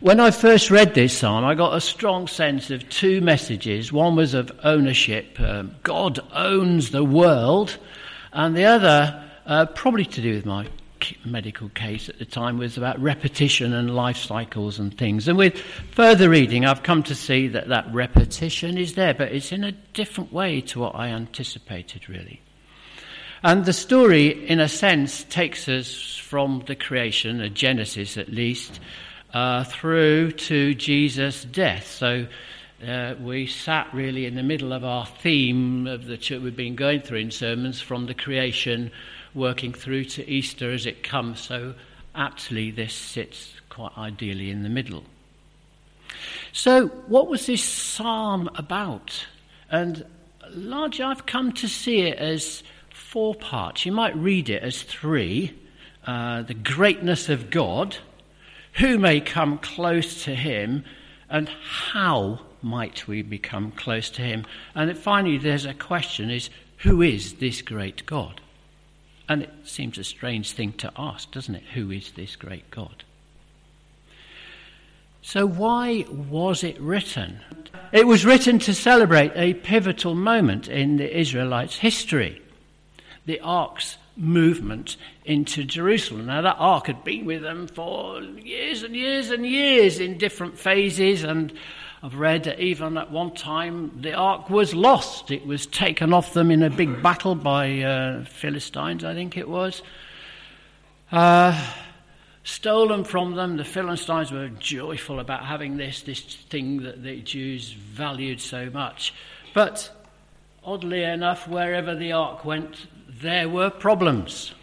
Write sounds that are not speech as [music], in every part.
When I first read this psalm, I got a strong sense of two messages. One was of ownership, um, God owns the world, and the other, uh, probably to do with my medical case at the time, was about repetition and life cycles and things. And with further reading, I've come to see that that repetition is there, but it's in a different way to what I anticipated, really. And the story, in a sense, takes us from the creation, a Genesis at least, uh, through to Jesus' death. So uh, we sat really in the middle of our theme of the church we've been going through in sermons from the creation, working through to Easter as it comes. So aptly, this sits quite ideally in the middle. So, what was this psalm about? And largely, I've come to see it as four parts. You might read it as three uh, the greatness of God, who may come close to him, and how might we become close to him. And finally, there's a question is, who is this great God? And it seems a strange thing to ask, doesn't it? Who is this great God? So, why was it written? It was written to celebrate a pivotal moment in the Israelites' history the ark's movement into Jerusalem. Now, that ark had been with them for years and years and years in different phases, and I've read that even at one time the ark was lost. It was taken off them in a big battle by uh, Philistines, I think it was. Uh, stolen from them. The Philistines were joyful about having this, this thing that the Jews valued so much. But oddly enough, wherever the ark went, there were problems.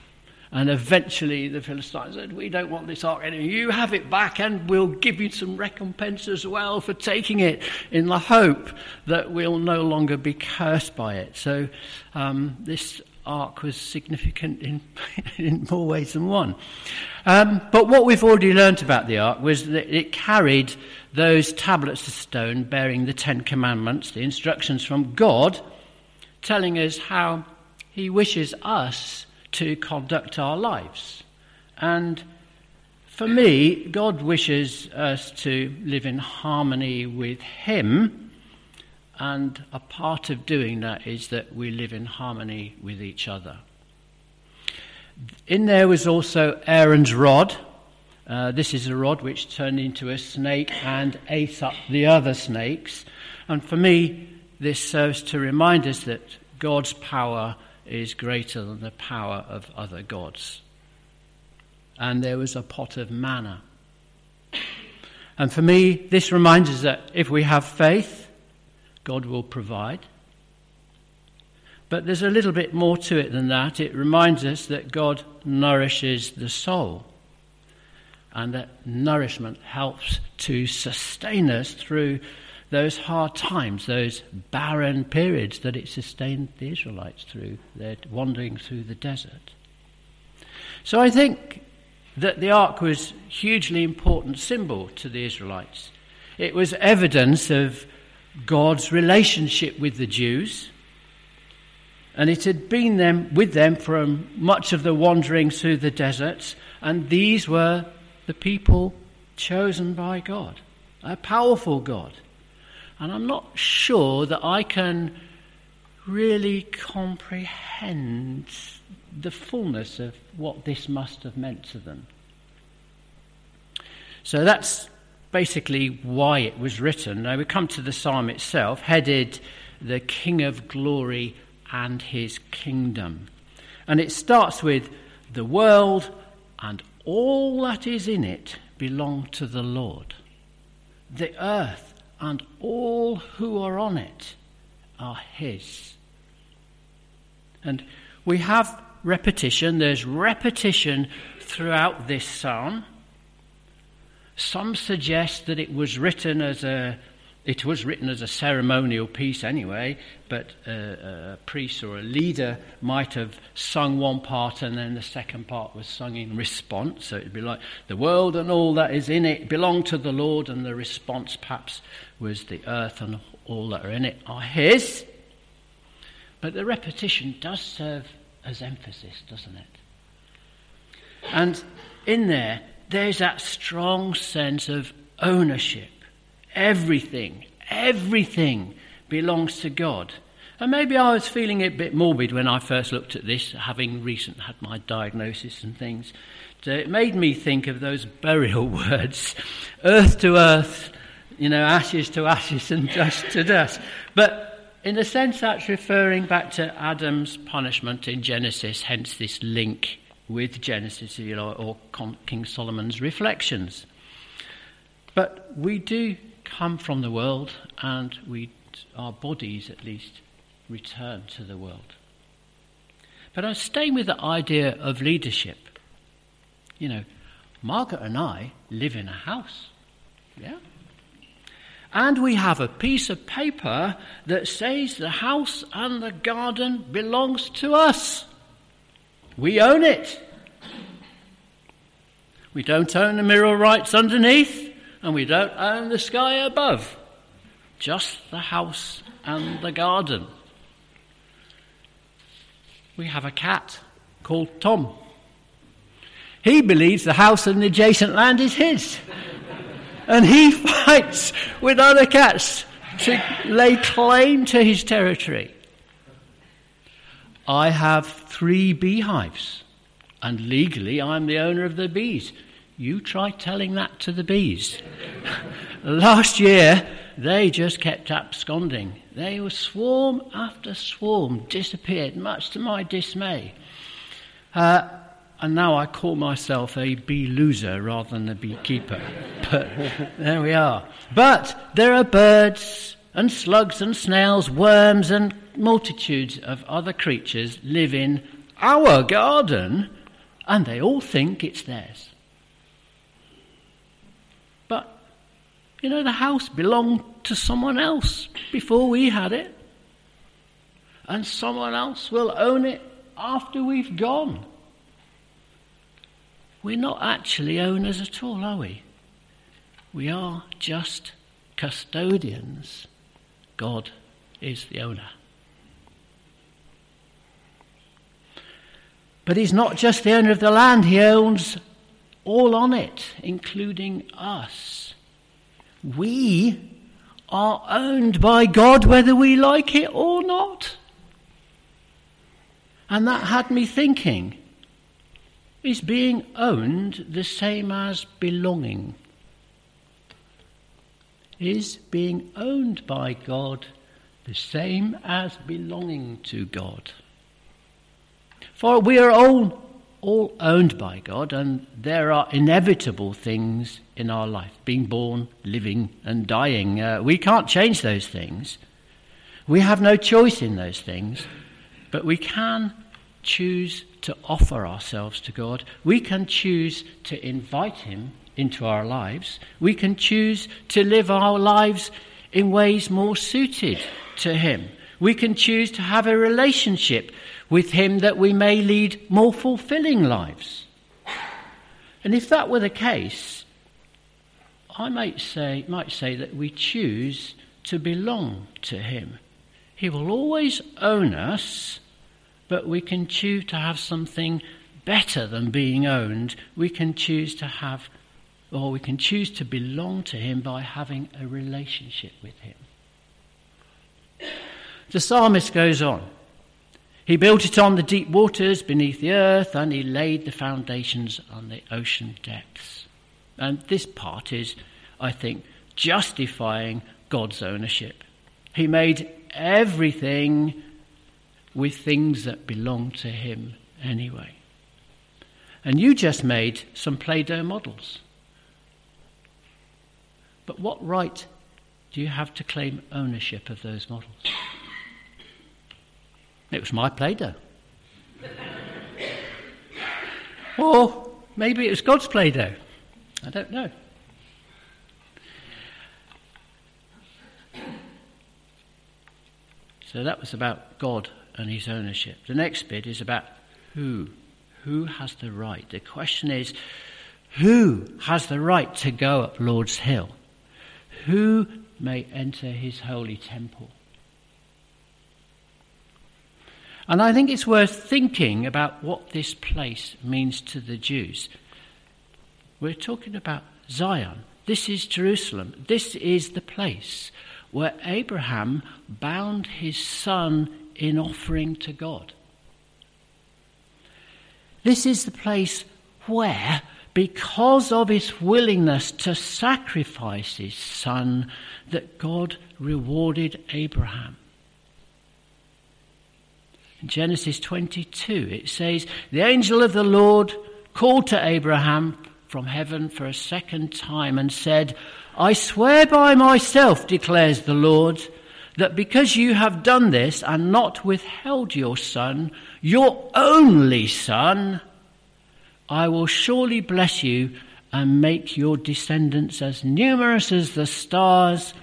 And eventually the Philistines said, We don't want this ark anymore. You have it back, and we'll give you some recompense as well for taking it, in the hope that we'll no longer be cursed by it. So um, this ark was significant in, [laughs] in more ways than one. Um, but what we've already learnt about the ark was that it carried those tablets of stone bearing the Ten Commandments, the instructions from God, telling us how he wishes us to conduct our lives. And for me, God wishes us to live in harmony with Him. And a part of doing that is that we live in harmony with each other. In there was also Aaron's rod. Uh, this is a rod which turned into a snake and ate up the other snakes. And for me, this serves to remind us that God's power is greater than the power of other gods. And there was a pot of manna. And for me, this reminds us that if we have faith, God will provide. But there's a little bit more to it than that. It reminds us that God nourishes the soul and that nourishment helps to sustain us through those hard times, those barren periods that it sustained the Israelites through, their wandering through the desert. So I think that the ark was hugely important symbol to the Israelites. It was evidence of God's relationship with the Jews, and it had been them with them from much of the wandering through the deserts, and these were the people chosen by God, a powerful God. And I'm not sure that I can really comprehend the fullness of what this must have meant to them. So that's basically why it was written. Now we come to the psalm itself, headed The King of Glory and His Kingdom. And it starts with The world and all that is in it belong to the Lord. The earth and all who are on it are His. And we have repetition, there's repetition throughout this psalm. Some suggest that it was written as a it was written as a ceremonial piece anyway, but uh, a, a, priest or a leader might have sung one part and then the second part was sung in response. So it'd be like, the world and all that is in it belong to the Lord, and the response perhaps was the earth and all that are in it are His. But the repetition does serve as emphasis, doesn't it? And in there, there's that strong sense of ownership. Everything, everything belongs to God. And maybe I was feeling a bit morbid when I first looked at this, having recently had my diagnosis and things. So it made me think of those burial [laughs] words earth to earth, you know, ashes to ashes and dust to dust. But in a sense, that's referring back to Adam's punishment in Genesis, hence this link with Genesis you know, or King Solomon's reflections. But we do come from the world, and we, our bodies at least, return to the world. But I'm staying with the idea of leadership. You know, Margaret and I live in a house. Yeah? And we have a piece of paper that says the house and the garden belongs to us. We own it. We don't own the mineral rights underneath, and we don't own the sky above. Just the house and the garden. We have a cat called Tom. He believes the house and the adjacent land is his. and he [laughs] fights with other cats to lay claim to his territory. I have three beehives, and legally I'm the owner of the bees. You try telling that to the bees. [laughs] Last year, they just kept absconding. They were swarm after swarm disappeared, much to my dismay. Uh, and now I call myself a bee loser rather than a beekeeper. [laughs] But there we are. But there are birds and slugs and snails, worms and multitudes of other creatures live in our garden, and they all think it's theirs. You know, the house belonged to someone else before we had it, and someone else will own it after we've gone. We're not actually owners at all, are we? We are just custodians. God is the owner. But he's not just the owner of the land, he owns all on it, including us. We are owned by God whether we like it or not. And that had me thinking is being owned the same as belonging? Is being owned by God the same as belonging to God? For we are all, all owned by God, and there are inevitable things in our life being born, living, and dying. Uh, we can't change those things. We have no choice in those things, but we can choose to offer ourselves to God. We can choose to invite Him into our lives. We can choose to live our lives in ways more suited to Him. We can choose to have a relationship with Him that we may lead more fulfilling lives. And if that were the case, I might say, might say that we choose to belong to Him. He will always own us, but we can choose to have something better than being owned. We can choose to have, or we can choose to belong to Him by having a relationship with Him. The psalmist goes on. He built it on the deep waters beneath the earth, and he laid the foundations on the ocean depths. And this part is, I think, justifying God's ownership. He made everything with things that belong to him anyway. And you just made some Play Doh models. But what right do you have to claim ownership of those models? It was my Play Doh. or maybe it was God's Play Doh. I don't know. So that was about God and his ownership. The next bit is about who. Who has the right? The question is who has the right to go up Lord's Hill? Who may enter his holy temple? And I think it's worth thinking about what this place means to the Jews. We're talking about Zion. This is Jerusalem. This is the place where Abraham bound his son in offering to God. This is the place where, because of his willingness to sacrifice his son, that God rewarded Abraham. In Genesis 22, it says, The angel of the Lord called to Abraham from heaven for a second time and said, I swear by myself, declares the Lord, that because you have done this and not withheld your son, your only son, I will surely bless you and make your descendants as numerous as the stars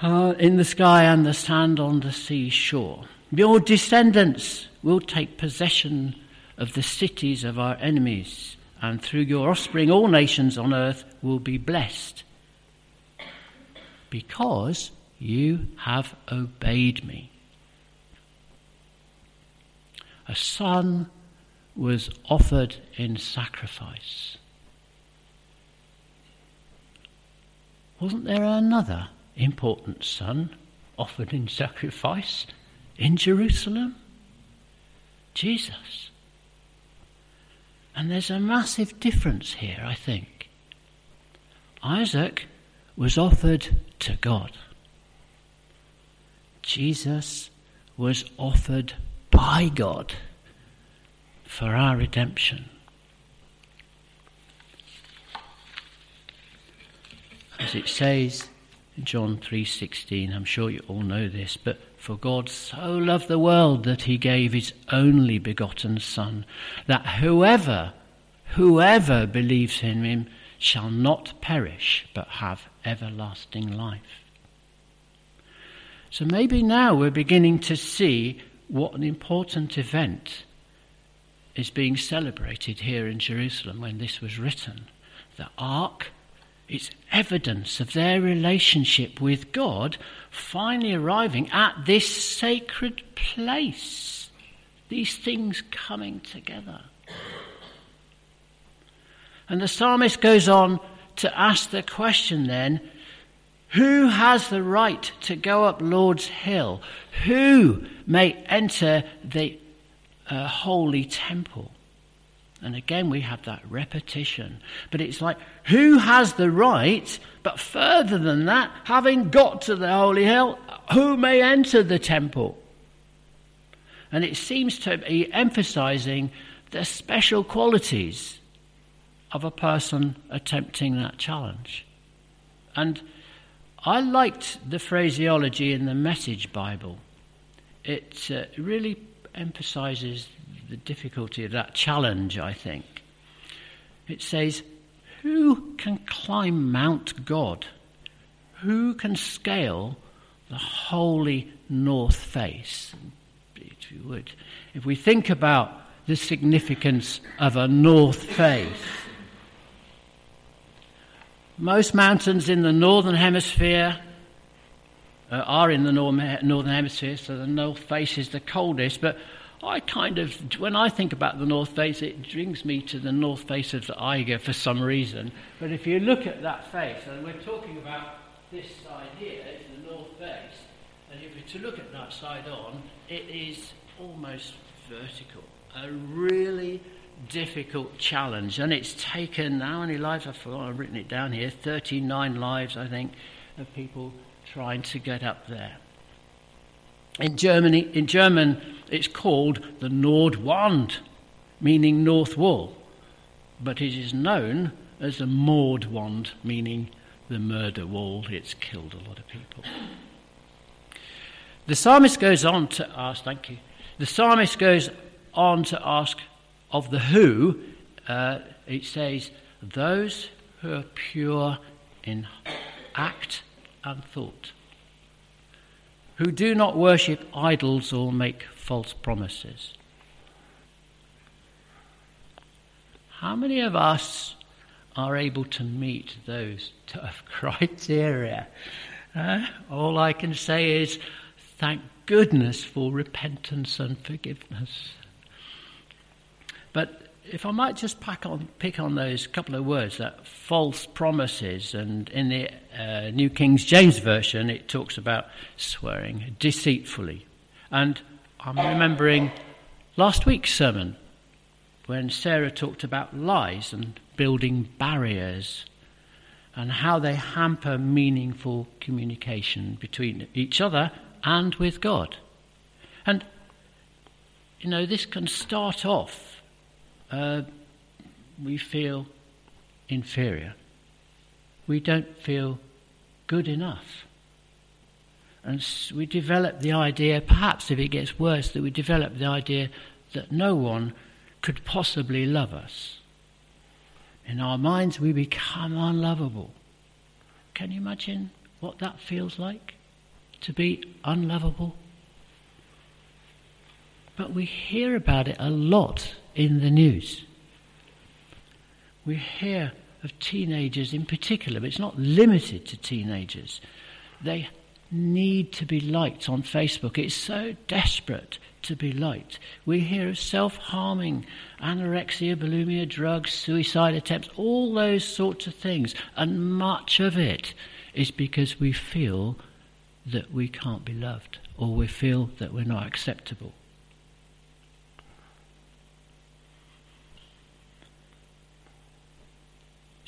uh, in the sky and the sand on the seashore. Your descendants will take possession of the cities of our enemies, and through your offspring, all nations on earth will be blessed. Because you have obeyed me. A son was offered in sacrifice. Wasn't there another important son offered in sacrifice in Jerusalem? Jesus. And there's a massive difference here, I think. Isaac was offered to God. Jesus was offered by God for our redemption. As it says John 3:16, I'm sure you all know this, but for God so loved the world that he gave his only begotten son, that whoever whoever believes in him shall not perish but have everlasting life. So maybe now we're beginning to see what an important event is being celebrated here in Jerusalem when this was written. The ark is evidence of their relationship with God finally arriving at this sacred place. These things coming together. And the psalmist goes on to ask the question then who has the right to go up Lord's hill? Who may enter the uh, holy temple? And again, we have that repetition. But it's like, who has the right? But further than that, having got to the holy hill, who may enter the temple? And it seems to be emphasizing the special qualities of a person attempting that challenge. And I liked the phraseology in the Message Bible. It uh, really emphasizes the difficulty of that challenge, I think. It says, Who can climb Mount God? Who can scale the holy north face? If you would. If we think about the significance of a north face, most mountains in the northern hemisphere uh, are in the northern hemisphere, so the north face is the coldest. But I kind of, when I think about the north face, it brings me to the north face of the Eiger for some reason. But if you look at that face, and we're talking about this side here, it's the north face, and if you to look at that side on, it is almost vertical. A really difficult challenge. And it's taken how many lives? I've I've written it down here 39 lives, I think, of people trying to get up there. In Germany, in German, it's called the Nordwand, meaning north wall, but it is known as the Mordwand, meaning the murder wall. It's killed a lot of people. The psalmist goes on to ask, thank you. The psalmist goes on to ask of the who, uh, it says, those who are pure in act and thought, who do not worship idols or make false promises. How many of us are able to meet those [laughs] tough criteria? Uh, all I can say is thank goodness for repentance and forgiveness. But if I might just on, pick on those couple of words, that false promises, and in the uh, New King James Version, it talks about swearing deceitfully. And I'm remembering last week's sermon when Sarah talked about lies and building barriers and how they hamper meaningful communication between each other and with God. And, you know, this can start off uh, we feel inferior. We don't feel good enough. And we develop the idea, perhaps if it gets worse, that we develop the idea that no one could possibly love us. In our minds, we become unlovable. Can you imagine what that feels like? To be unlovable? But we hear about it a lot in the news. We hear of teenagers in particular, but it's not limited to teenagers. They need to be liked on Facebook. It's so desperate to be liked. We hear of self harming, anorexia, bulimia, drugs, suicide attempts, all those sorts of things. And much of it is because we feel that we can't be loved or we feel that we're not acceptable.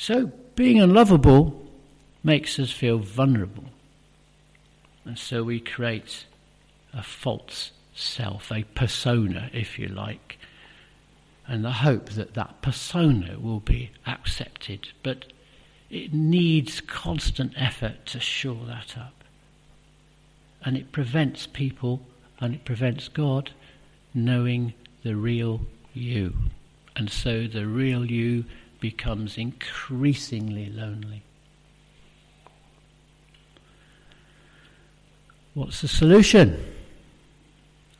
So, being unlovable makes us feel vulnerable. And so we create a false self, a persona, if you like, and the hope that that persona will be accepted. But it needs constant effort to shore that up. And it prevents people and it prevents God knowing the real you. And so the real you becomes increasingly lonely. What's the solution?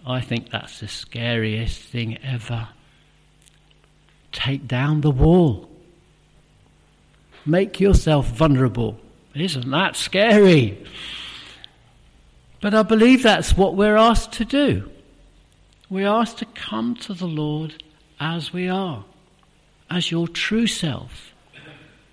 I think that's the scariest thing ever. Take down the wall. Make yourself vulnerable. Isn't that scary? But I believe that's what we're asked to do. We're asked to come to the Lord as we are as your true self.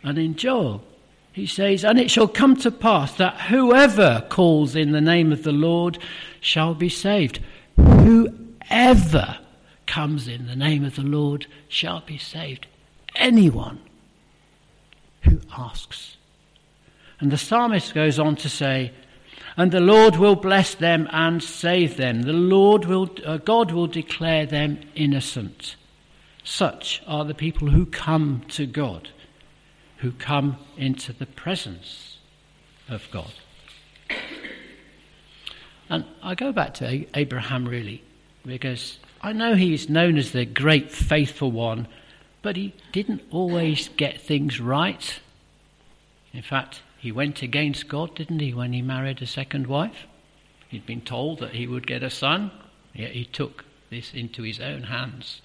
And in Joel, he says, And it shall come to pass that whoever calls in the name of the Lord shall be saved. Whoever comes in the name of the Lord shall be saved. Anyone who asks. And the psalmist goes on to say, and the Lord will bless them and save them. The Lord will, uh, God will declare them innocent. Such are the people who come to God, who come into the presence of God. And I go back to Abraham really, because I know he's known as the great faithful one, but he didn't always get things right. In fact, he went against God, didn't he, when he married a second wife? He'd been told that he would get a son, yet he took this into his own hands.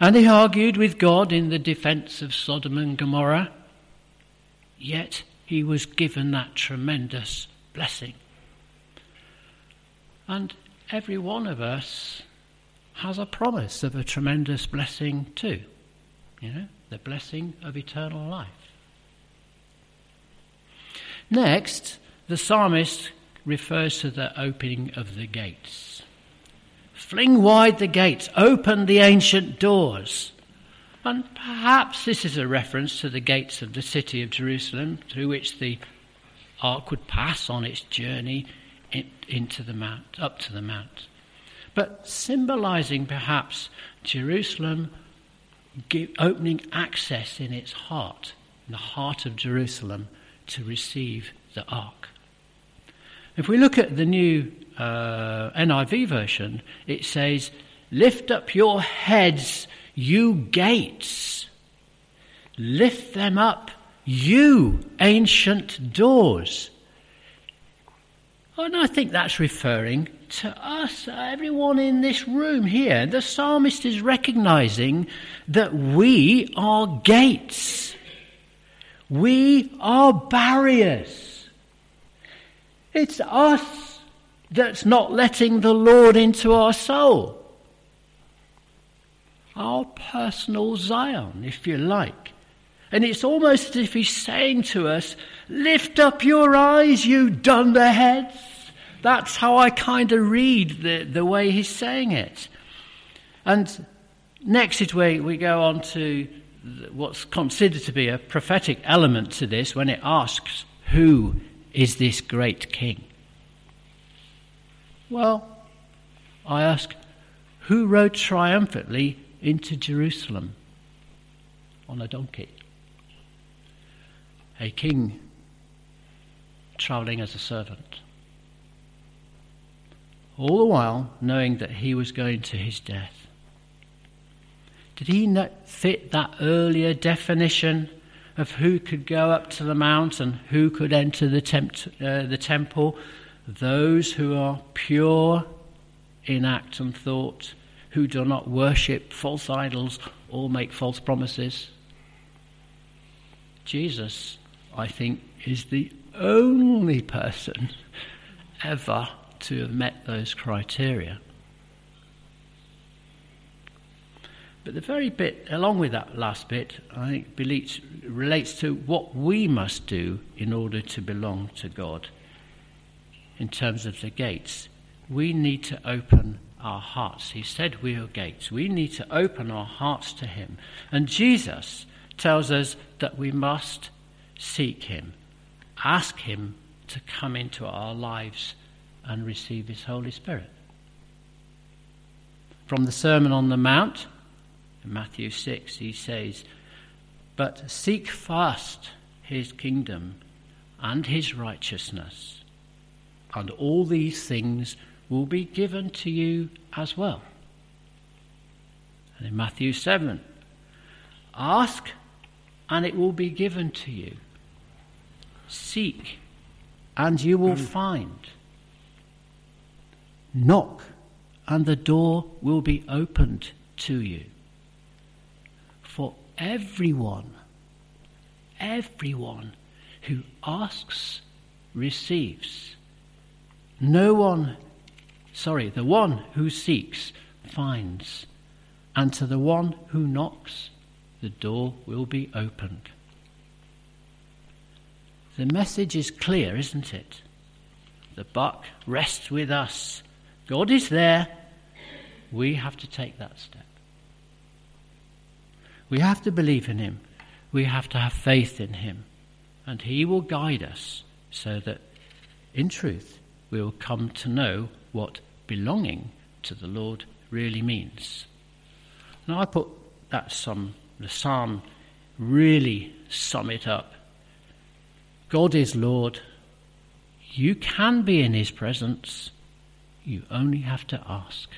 And he argued with God in the defense of Sodom and Gomorrah. Yet he was given that tremendous blessing. And every one of us has a promise of a tremendous blessing too. You know, the blessing of eternal life. Next, the psalmist refers to the opening of the gates. Fling wide the gates, open the ancient doors. And perhaps this is a reference to the gates of the city of Jerusalem through which the ark would pass on its journey into the mount, up to the mount. But symbolizing perhaps Jerusalem opening access in its heart, in the heart of Jerusalem, to receive the ark. If we look at the new uh, NIV version, it says, Lift up your heads, you gates. Lift them up, you ancient doors. And I think that's referring to us, everyone in this room here. The psalmist is recognizing that we are gates, we are barriers. It's us that's not letting the Lord into our soul. our personal Zion, if you like. And it's almost as if he's saying to us, Lift up your eyes, you dunderheads. That's how I kind of read the, the way he's saying it. And next is where we go on to what's considered to be a prophetic element to this when it asks, Who is this great king? Well, I ask, Who rode triumphantly into Jerusalem on a donkey? A king traveling as a servant. All the while knowing that he was going to his death. Did he not fit that earlier definition of who could go up to the mount and who could enter the, temp- uh, the temple? Those who are pure in act and thought, who do not worship false idols or make false promises. Jesus, I think, is the only person ever to have met those criteria. But the very bit, along with that last bit, I think relates, to what we must do in order to belong to God. In terms of the gates, we need to open our hearts. He said we are gates. We need to open our hearts to Him. And Jesus tells us that we must seek Him, ask Him to come into our lives and receive His Holy Spirit. From the Sermon on the Mount, in Matthew 6, he says, But seek first his kingdom and his righteousness, and all these things will be given to you as well. And in Matthew 7, ask and it will be given to you. Seek and you will mm. find. Knock and the door will be opened to you for everyone, everyone who asks receives. No one, sorry, the one who seeks finds, and to the one who knocks, the door will be opened. The message is clear, isn't it? The buck rests with us. God is there. We have to take that step. We have to believe in him. We have to have faith in him. And he will guide us so that, in truth, we will come to know what belonging to the Lord really means. Now, I put that some, the psalm really sum it up. God is Lord. You can be in his presence. You only have to ask.